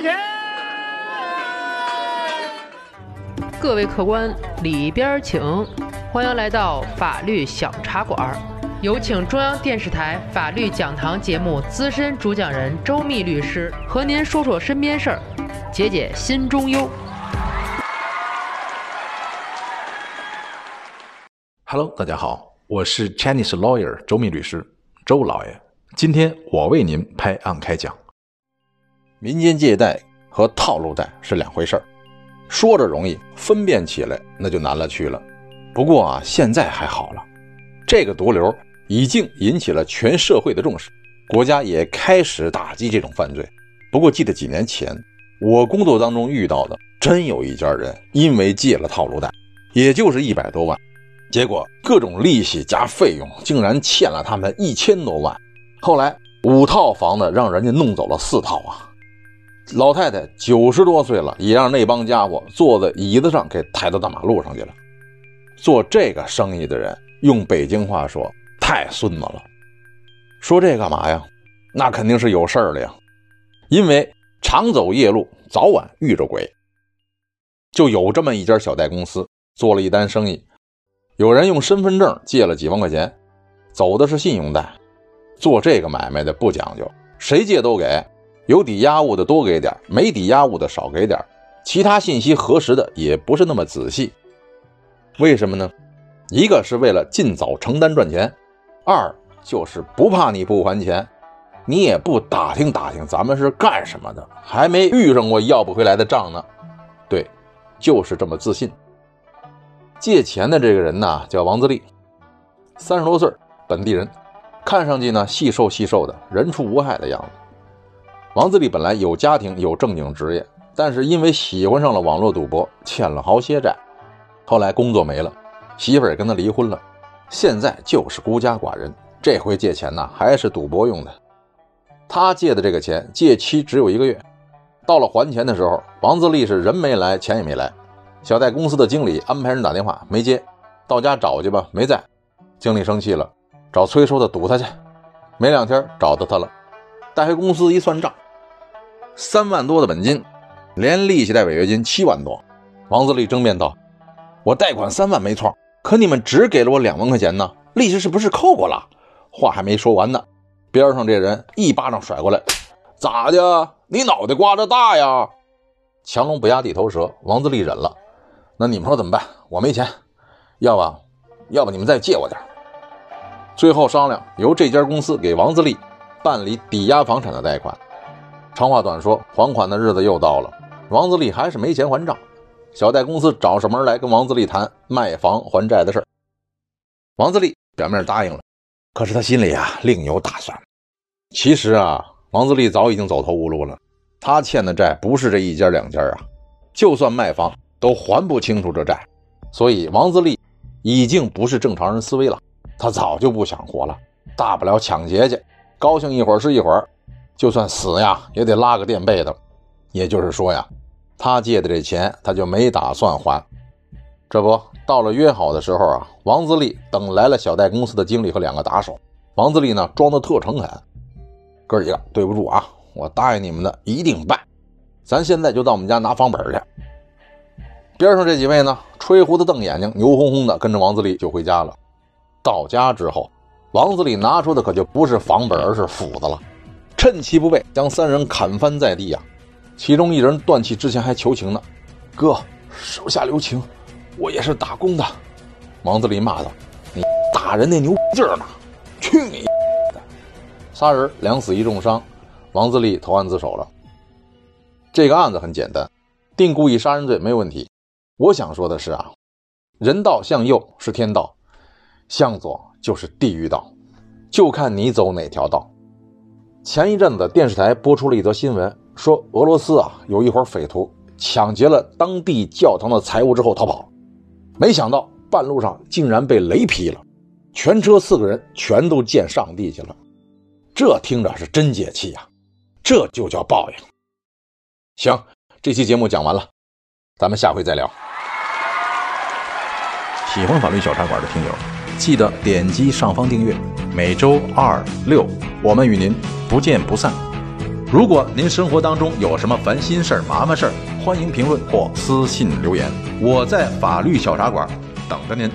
值钱。各位客官，里边请，欢迎来到法律小茶馆。有请中央电视台法律讲堂节目资深主讲人周密律师和您说说身边事儿，解解心中忧。Hello，大家好，我是 Chinese lawyer 周密律师周老爷。今天我为您拍案开讲。民间借贷和套路贷是两回事儿，说着容易，分辨起来那就难了去了。不过啊，现在还好了，这个毒瘤已经引起了全社会的重视，国家也开始打击这种犯罪。不过记得几年前我工作当中遇到的，真有一家人因为借了套路贷，也就是一百多万。结果各种利息加费用，竟然欠了他们一千多万。后来五套房子让人家弄走了四套啊！老太太九十多岁了，也让那帮家伙坐在椅子上给抬到大马路上去了。做这个生意的人，用北京话说，太孙子了。说这干嘛呀？那肯定是有事儿了呀。因为常走夜路，早晚遇着鬼。就有这么一家小贷公司，做了一单生意。有人用身份证借了几万块钱，走的是信用贷。做这个买卖的不讲究，谁借都给，有抵押物的多给点，没抵押物的少给点，其他信息核实的也不是那么仔细。为什么呢？一个是为了尽早承担赚钱，二就是不怕你不还钱，你也不打听打听咱们是干什么的，还没遇上过要不回来的账呢。对，就是这么自信。借钱的这个人呢，叫王自立，三十多岁，本地人，看上去呢细瘦细瘦的，人畜无害的样子。王自立本来有家庭，有正经职业，但是因为喜欢上了网络赌博，欠了好些债。后来工作没了，媳妇也跟他离婚了，现在就是孤家寡人。这回借钱呢，还是赌博用的。他借的这个钱，借期只有一个月，到了还钱的时候，王自立是人没来，钱也没来。小贷公司的经理安排人打电话没接，到家找去吧，没在。经理生气了，找催收的堵他去。没两天找到他了，带回公司一算账，三万多的本金，连利息带违约金七万多。王自立争辩道：“我贷款三万没错，可你们只给了我两万块钱呢，利息是不是扣过了？”话还没说完呢，边上这人一巴掌甩过来：“咋的？你脑袋瓜子大呀？”强龙不压地头蛇，王自立忍了。那你们说怎么办？我没钱，要不，要不你们再借我点。最后商量，由这家公司给王自立办理抵押房产的贷款。长话短说，还款的日子又到了，王自立还是没钱还账。小贷公司找上门来跟王自立谈卖房还债的事儿王自立表面答应了，可是他心里啊另有打算。其实啊，王自立早已经走投无路了，他欠的债不是这一家两家啊，就算卖房。都还不清楚这债，所以王自立已经不是正常人思维了。他早就不想活了，大不了抢劫去，高兴一会儿是一会儿，就算死呀也得拉个垫背的。也就是说呀，他借的这钱他就没打算还。这不到了约好的时候啊，王自立等来了小贷公司的经理和两个打手。王自立呢装的特诚恳，哥几个对不住啊，我答应你们的一定办。咱现在就到我们家拿房本去。边上这几位呢，吹胡子瞪眼睛，牛哄哄的跟着王自立就回家了。到家之后，王自立拿出的可就不是房本，而是斧子了。趁其不备，将三人砍翻在地呀。其中一人断气之前还求情呢：“哥，手下留情，我也是打工的。”王自立骂道：“你打人那牛劲儿呢？去你的！”仨人两死一重伤，王自立投案自首了。这个案子很简单，定故意杀人罪没有问题。我想说的是啊，人道向右是天道，向左就是地狱道，就看你走哪条道。前一阵子电视台播出了一则新闻，说俄罗斯啊有一伙匪徒抢劫了当地教堂的财物之后逃跑，没想到半路上竟然被雷劈了，全车四个人全都见上帝去了。这听着是真解气呀，这就叫报应。行，这期节目讲完了，咱们下回再聊。喜欢法律小茶馆的听友，记得点击上方订阅。每周二六，我们与您不见不散。如果您生活当中有什么烦心事儿、麻烦事儿，欢迎评论或私信留言，我在法律小茶馆等着您。